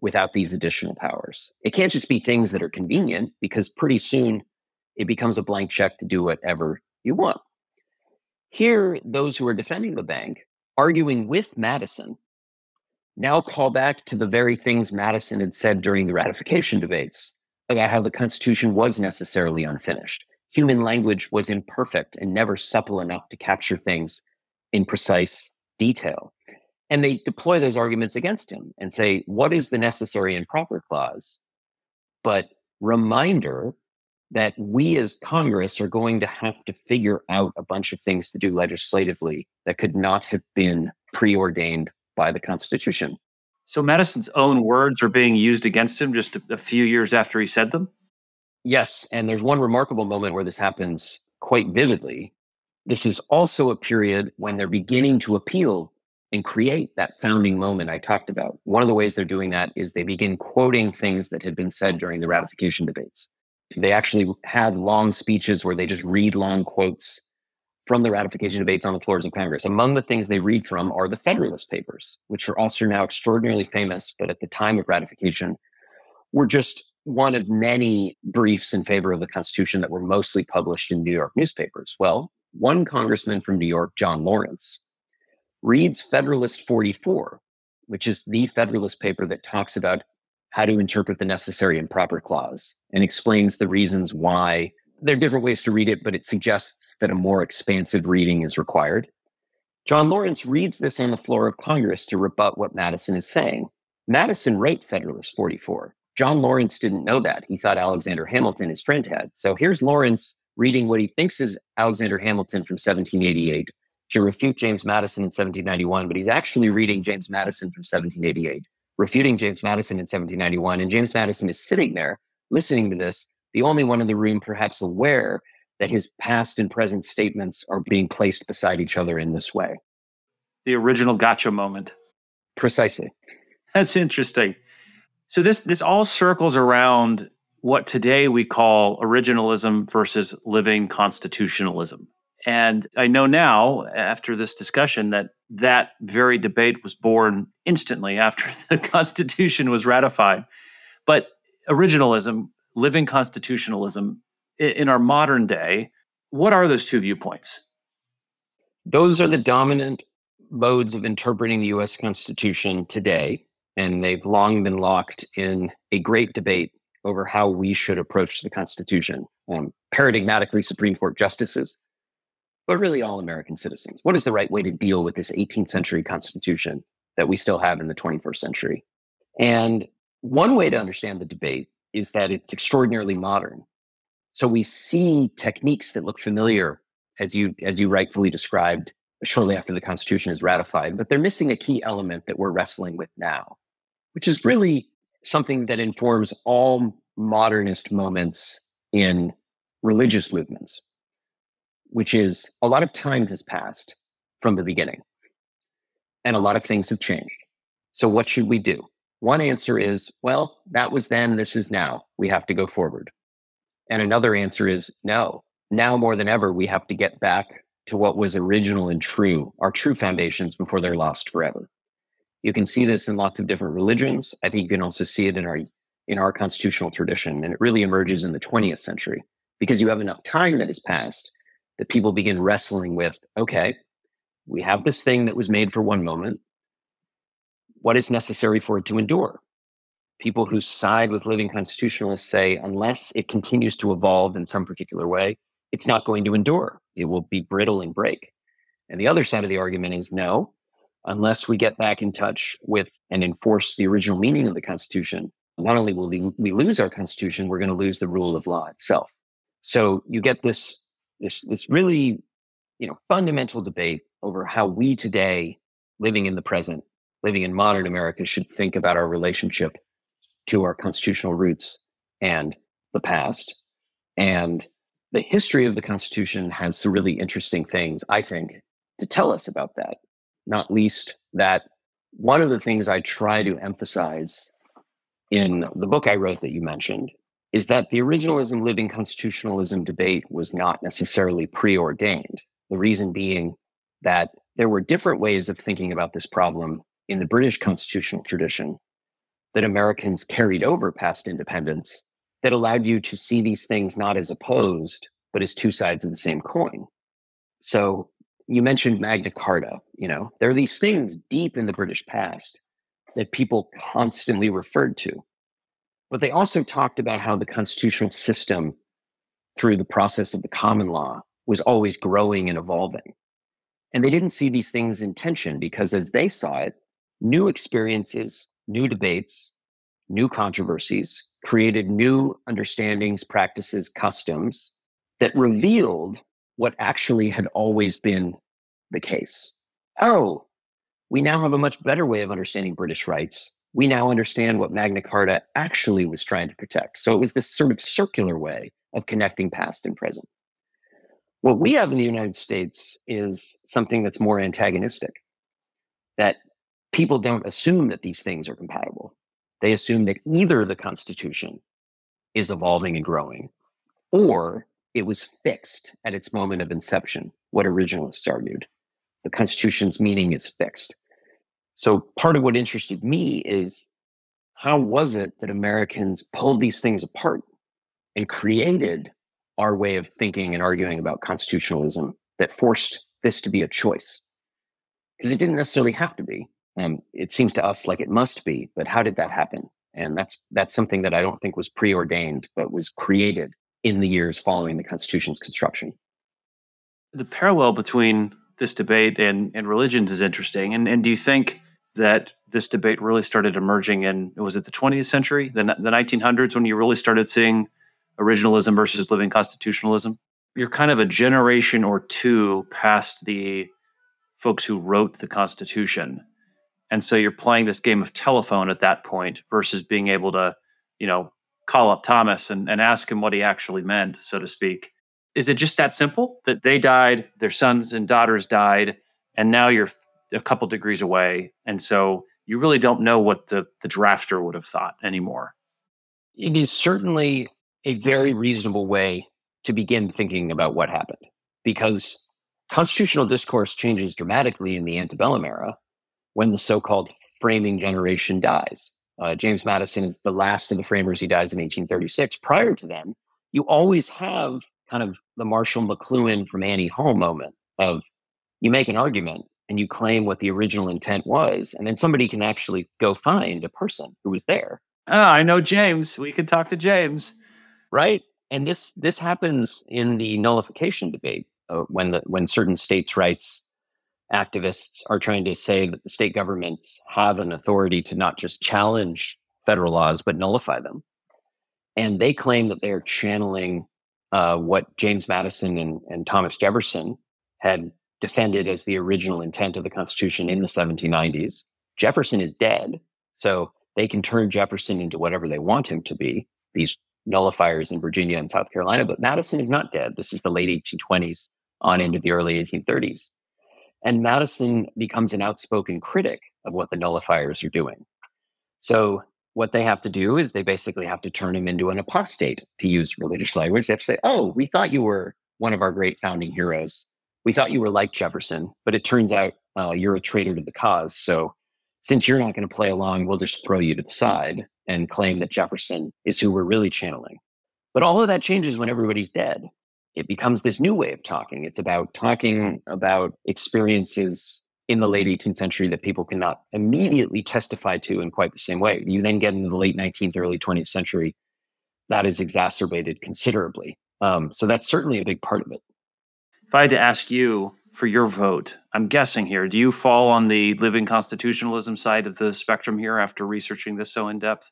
without these additional powers. It can't just be things that are convenient because pretty soon it becomes a blank check to do whatever you want. Here, those who are defending the bank, arguing with Madison, now call back to the very things Madison had said during the ratification debates about how the Constitution was necessarily unfinished human language was imperfect and never supple enough to capture things in precise detail. And they deploy those arguments against him and say, what is the necessary and proper clause? But reminder that we as Congress are going to have to figure out a bunch of things to do legislatively that could not have been preordained by the Constitution. So Madison's own words are being used against him just a, few years after he said them? Yes. And there's one remarkable moment where this happens quite vividly. This is also a period when they're beginning to appeal and create that founding moment I talked about. One of the ways they're doing that is they begin quoting things that had been said during the ratification debates. They actually had long speeches where they just read long quotes from the ratification debates on the floors of Congress. Among the things they read from are the Federalist Papers, which are also now extraordinarily famous, but at the time of ratification were just one of many briefs in favor of the Constitution that were mostly published in New York newspapers. Well, one congressman from New York, John Lawrence, reads Federalist 44, which is the Federalist paper that talks about how to interpret the necessary and proper clause and explains the reasons why there are different ways to read it, but it suggests that a more expansive reading is required. John Lawrence reads this on the floor of Congress to rebut what Madison is saying. Madison wrote Federalist 44. John Lawrence didn't know that. He thought Alexander Hamilton, his friend, had. So here's Lawrence reading what he thinks is Alexander Hamilton from 1788 to refute James Madison in 1791, but he's actually reading James Madison from 1788, refuting James Madison in 1791. And James Madison is sitting there listening to this, the only one in the room perhaps aware that his past and present statements are being placed beside each other in this way. The original gotcha moment. Precisely. That's interesting. So this this all circles around what today we call originalism versus living constitutionalism. And I know now, after this discussion, that that very debate was born instantly after the Constitution was ratified. But originalism, living constitutionalism, in our modern day, what are those two viewpoints? Those are the dominant modes of interpreting the US Constitution today. And they've long been locked in a great debate over how we should approach the Constitution. Um, paradigmatically, Supreme Court justices, but really all American citizens. What is the right way to deal with this 18th century Constitution that we still have in the 21st century? And one way to understand the debate is that it's extraordinarily modern. So we see techniques that look familiar, as you as you rightfully described, shortly after the Constitution is ratified, but they're missing a key element that we're wrestling with now, which is really something that informs all modernist moments in religious movements, which is a lot of time has passed from the beginning and a lot of things have changed. So, what should we do? One answer is, well, that was then, this is now. We have to go forward. And another answer is, no, now more than ever, we have to get back to what was original and true, our true foundations before they're lost forever. You can see this in lots of different religions. I think you can also see it in our in our constitutional tradition, and it really emerges in the 20th century because you have enough time that has passed that people begin wrestling with. Okay, we have this thing that was made for one moment. What is necessary for it to endure? People who side with living constitutionalists say unless it continues to evolve in some particular way, it's not going to endure. It will be brittle and break. And the other side of the argument is no, unless we get back in touch with and enforce the original meaning of the Constitution, not only will we lose our Constitution, we're going to lose the rule of law itself. So you get this this this really you know fundamental debate over how we today, living in the present, living in modern America, should think about our relationship to our constitutional roots and the past. And the history of the Constitution has some really interesting things, I think, to tell us about that not least that one of the things I try to emphasize in the book I wrote that you mentioned is that the mm-hmm. originalism living constitutionalism debate was not necessarily preordained. The reason being that there were different ways of thinking about this problem in the British constitutional tradition that Americans carried over past independence that allowed you to see these things not as opposed, but as two sides of the same coin. So you mentioned Magna Carta. You know, there are these things deep in the British past that people constantly referred to. But they also talked about how the constitutional system, through the process of the common law, was always growing and evolving. And they didn't see these things in tension because, as they saw it, new experiences, new debates, new controversies created new understandings, practices, customs that revealed what actually had always been the case. Oh, we now have a much better way of understanding British rights. We now understand what Magna Carta actually was trying to protect. So it was this sort of circular way of connecting past and present. What we have in the United States is something that's more antagonistic, that people don't assume that these things are compatible. They assume that either the Constitution is evolving and growing, or it was fixed at its moment of inception, what originalists argued. The Constitution's meaning is fixed. So part of what interested me is how was it that Americans pulled these things apart and created our way of thinking and arguing about constitutionalism that forced this to be a choice? Because it didn't necessarily have to be. Um, it seems to us like it must be, but how did that happen? And that's that's something that I don't think was preordained, but was created in the years following the Constitution's construction. The parallel between this debate and, and religions is interesting. And, and do you think that this debate really started emerging in, was it the 20th century, the, the 1900s, when you really started seeing originalism versus living constitutionalism? You're kind of a generation or two past the folks who wrote the Constitution. And so you're playing this game of telephone at that point versus being able to, you know, call up Thomas and, and ask him what he actually meant, so to speak. Is it just that simple that they died, their sons and daughters died, and now you're a couple degrees away? And so you really don't know what the, the drafter would have thought anymore. It is certainly a very reasonable way to begin thinking about what happened because constitutional discourse changes dramatically in the antebellum era when the so called framing generation dies. Uh, James Madison is the last of the framers. He dies in 1836. Prior to then, you always have kind of the Marshall McLuhan from Annie Hall moment of you make an argument and you claim what the original intent was, and then somebody can actually go find a person who was there. Oh, I know James. We can talk to James, right? And this this happens in the nullification debate uh, when the when certain states' rights activists are trying to say that the state governments have an authority to not just challenge federal laws, but nullify them. And they claim that they're channeling uh, what James Madison and, and Thomas Jefferson had defended as the original intent of the Constitution in the 1790s. Jefferson is dead, so they can turn Jefferson into whatever they want him to be, these nullifiers in Virginia and South Carolina. But Madison is not dead. This is the late 1820s on into the early 1830s. And Madison becomes an outspoken critic of what the nullifiers are doing. So what they have to do is they basically have to turn him into an apostate, to use religious language. They have to say, oh, we thought you were one of our great founding heroes. We thought you were like Jefferson, but it turns out uh, you're a traitor to the cause. So since you're not going to play along, we'll just throw you to the side and claim that Jefferson is who we're really channeling. But all of that changes when everybody's dead it becomes this new way of talking. It's about talking about experiences in the late 18th century that people cannot immediately testify to in quite the same way. You then get into the late 19th, early 20th century, that is exacerbated considerably. Um, so that's certainly a big part of it. If I had to ask you for your vote, I'm guessing here, do you fall on the living constitutionalism side of the spectrum here after researching this so in depth?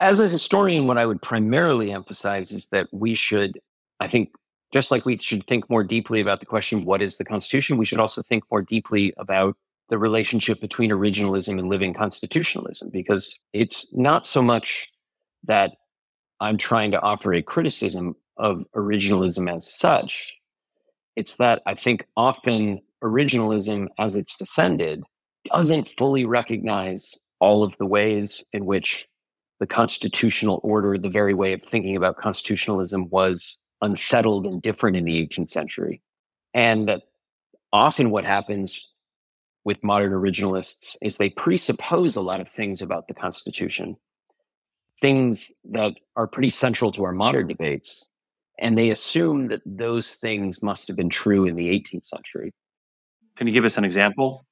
As a historian, what I would primarily emphasize is that we should, I think, just like we should think more deeply about the question, what is the Constitution? We should also think more deeply about the relationship between originalism and living constitutionalism, because it's not so much that I'm trying to offer a criticism of originalism as such. It's that I think often originalism, as it's defended, doesn't fully recognize all of the ways in which the constitutional order, the very way of thinking about constitutionalism was unsettled and different in the 18th century. And often what happens with modern originalists is they presuppose a lot of things about the Constitution, things that are pretty central to our modern debates. And they assume that those things must have been true in the 18th century. Can you give us an example?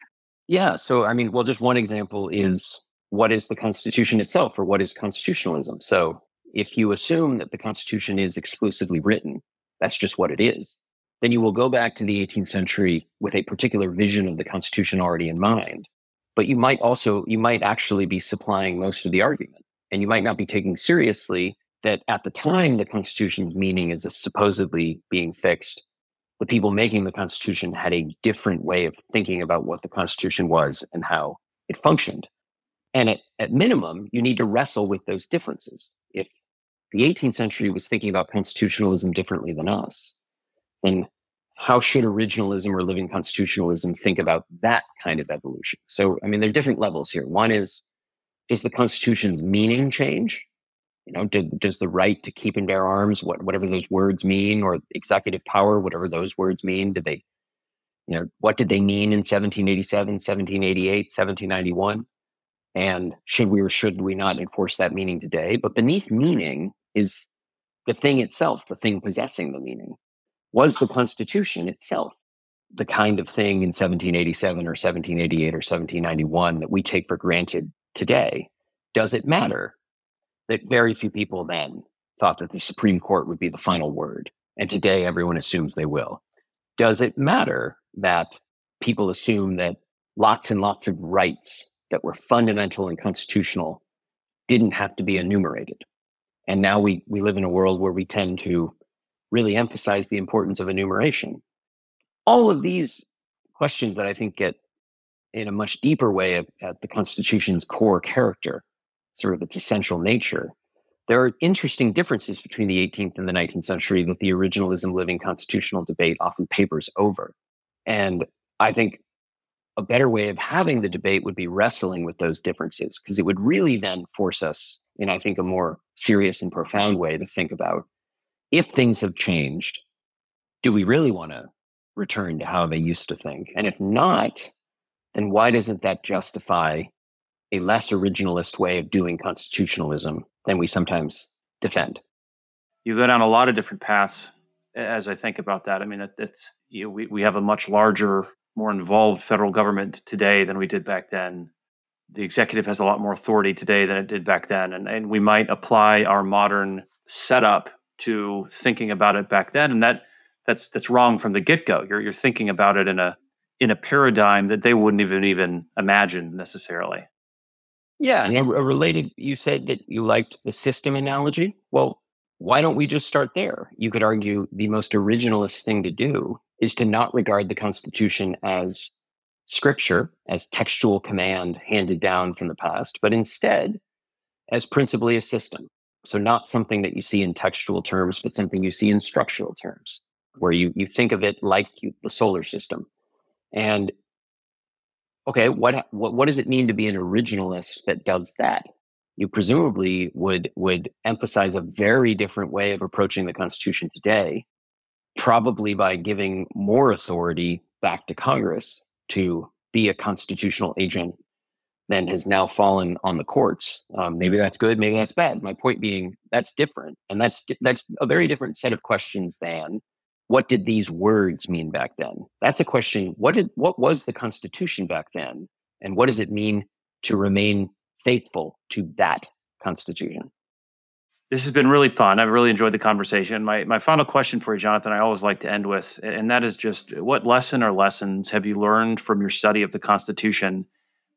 Yeah. So, I mean, well, just one example is what is the Constitution itself or what is constitutionalism? So, if you assume that the Constitution is exclusively written, that's just what it is, then you will go back to the 18th century with a particular vision of the Constitution already in mind. But you might also, you might actually be supplying most of the argument. And you might not be taking seriously that at the time the Constitution's meaning is supposedly being fixed, the people making the Constitution had a different way of thinking about what the Constitution was and how it functioned. And at, at minimum, you need to wrestle with those differences. If the 18th century was thinking about constitutionalism differently than us. And how should originalism or living constitutionalism think about that kind of evolution? So, I mean, there are different levels here. One is, does the Constitution's meaning change? You know, did, does the right to keep and bear arms, what, whatever those words mean, or executive power, whatever those words mean, did they, you know, what did they mean in 1787, 1788, 1791? And should we or should we not enforce that meaning today? But beneath meaning is the thing itself, the thing possessing the meaning. Was the Constitution itself the kind of thing in 1787 or 1788 or 1791 that we take for granted today? Does it matter that very few people then thought that the Supreme Court would be the final word? And today everyone assumes they will. Does it matter that people assume that lots and lots of rights that were fundamental and constitutional didn't have to be enumerated? And now we, we live in a world where we tend to really emphasize the importance of enumeration. All of these questions that I think get in a much deeper way at, at the Constitution's core character, sort of its essential nature. There are interesting differences between the 18th and the 19th century that the originalism living constitutional debate often papers over. And I think a better way of having the debate would be wrestling with those differences because it would really then force us in i think a more serious and profound way to think about if things have changed do we really want to return to how they used to think? And if not then why doesn't that justify a less originalist way of doing constitutionalism than we sometimes defend? You go down a lot of different paths as i think about that. I mean that, that's you know, we, we have a much larger more involved federal government today than we did back then. The executive has a lot more authority today than it did back then. And, and we might apply our modern setup to thinking about it back then. And that that's that's wrong from the get-go. You're you're thinking about it in a in a paradigm that they wouldn't even even imagine necessarily. Yeah, and a related you said that you liked the system analogy. Well, why don't we just start there? You could argue the most originalist thing to do is to not regard the Constitution as scripture, as textual command handed down from the past, but instead as principally a system. So, not something that you see in textual terms, but something you see in structural terms, where you, you think of it like you, the solar system. And okay, what, what, what does it mean to be an originalist that does that? You presumably would, would emphasize a very different way of approaching the Constitution today probably by giving more authority back to Congress to be a constitutional agent than has now fallen on the courts. Um, maybe that's good, maybe that's bad. My point being that's different, and that's that's a very different set of questions than what did these words mean back then. That's a question. What did what was the Constitution back then, and what does it mean to remain faithful to that Constitution? This has been really fun. I've really enjoyed the conversation. My my final question for you, Jonathan, I always like to end with, and that is just what lesson or lessons have you learned from your study of the Constitution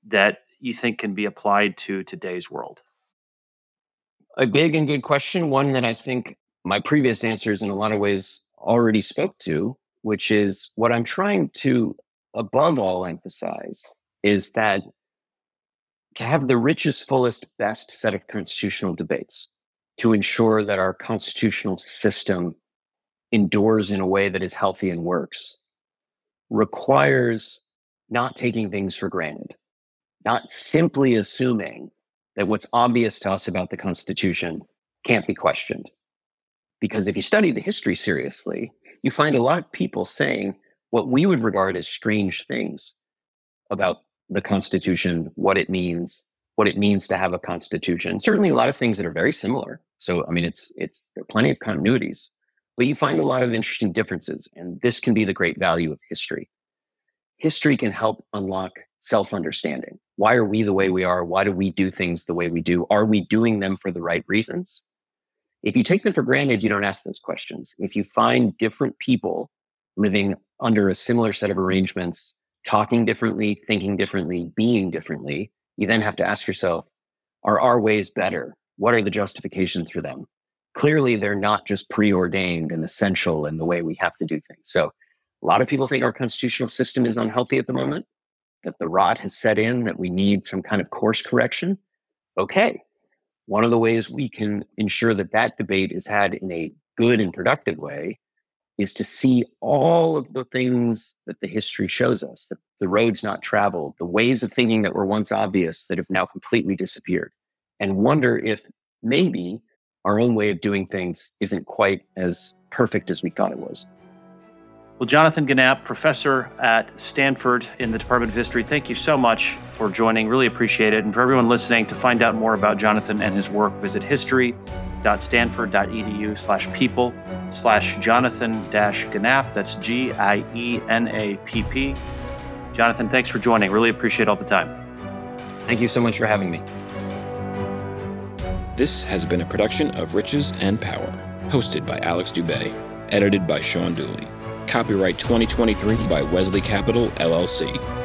that you think can be applied to today's world? A big and good question, one that I think my previous answers in a lot of ways already spoke to, which is what I'm trying to above all emphasize is that to have the richest, fullest, best set of constitutional debates to ensure that our constitutional system endures in a way that is healthy and works requires not taking things for granted, not simply assuming that what's obvious to us about the Constitution can't be questioned. Because if you study the history seriously, you find a lot of people saying what we would regard as strange things about the Constitution, what it means, what it means to have a constitution. Certainly a lot of things that are very similar. So, I mean, it's, it's, there are plenty of continuities, but you find a lot of interesting differences. And this can be the great value of history. History can help unlock self understanding. Why are we the way we are? Why do we do things the way we do? Are we doing them for the right reasons? If you take them for granted, you don't ask those questions. If you find different people living under a similar set of arrangements, talking differently, thinking differently, being differently, you then have to ask yourself, are our ways better? What are the justifications for them? Clearly, they're not just preordained and essential in the way we have to do things. So, a lot of people think our constitutional system is unhealthy at the moment, that the rot has set in, that we need some kind of course correction. Okay. One of the ways we can ensure that that debate is had in a good and productive way is to see all of the things that the history shows us that the roads not traveled, the ways of thinking that were once obvious that have now completely disappeared, and wonder if maybe our own way of doing things isn't quite as perfect as we thought it was. Well, Jonathan Gienapp, professor at Stanford in the Department of History, thank you so much for joining. Really appreciate it. And for everyone listening, to find out more about Jonathan and his work, visit history.stanford.edu slash people slash Jonathan dash Gienapp. That's G I E N A P P. Jonathan, thanks for joining. Really appreciate all the time. Thank you so much for having me. This has been a production of Riches and Power, hosted by Alex Dubay, edited by Sean Dooley. Copyright 2023 by Wesley Capital, LLC.